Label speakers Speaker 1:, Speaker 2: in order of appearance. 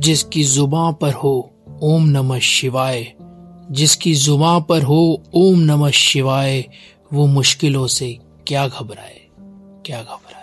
Speaker 1: जिसकी जुबां पर हो ओम नमः शिवाय, जिसकी जुबां पर हो ओम नमः शिवाय, वो मुश्किलों से क्या घबराए क्या घबराए।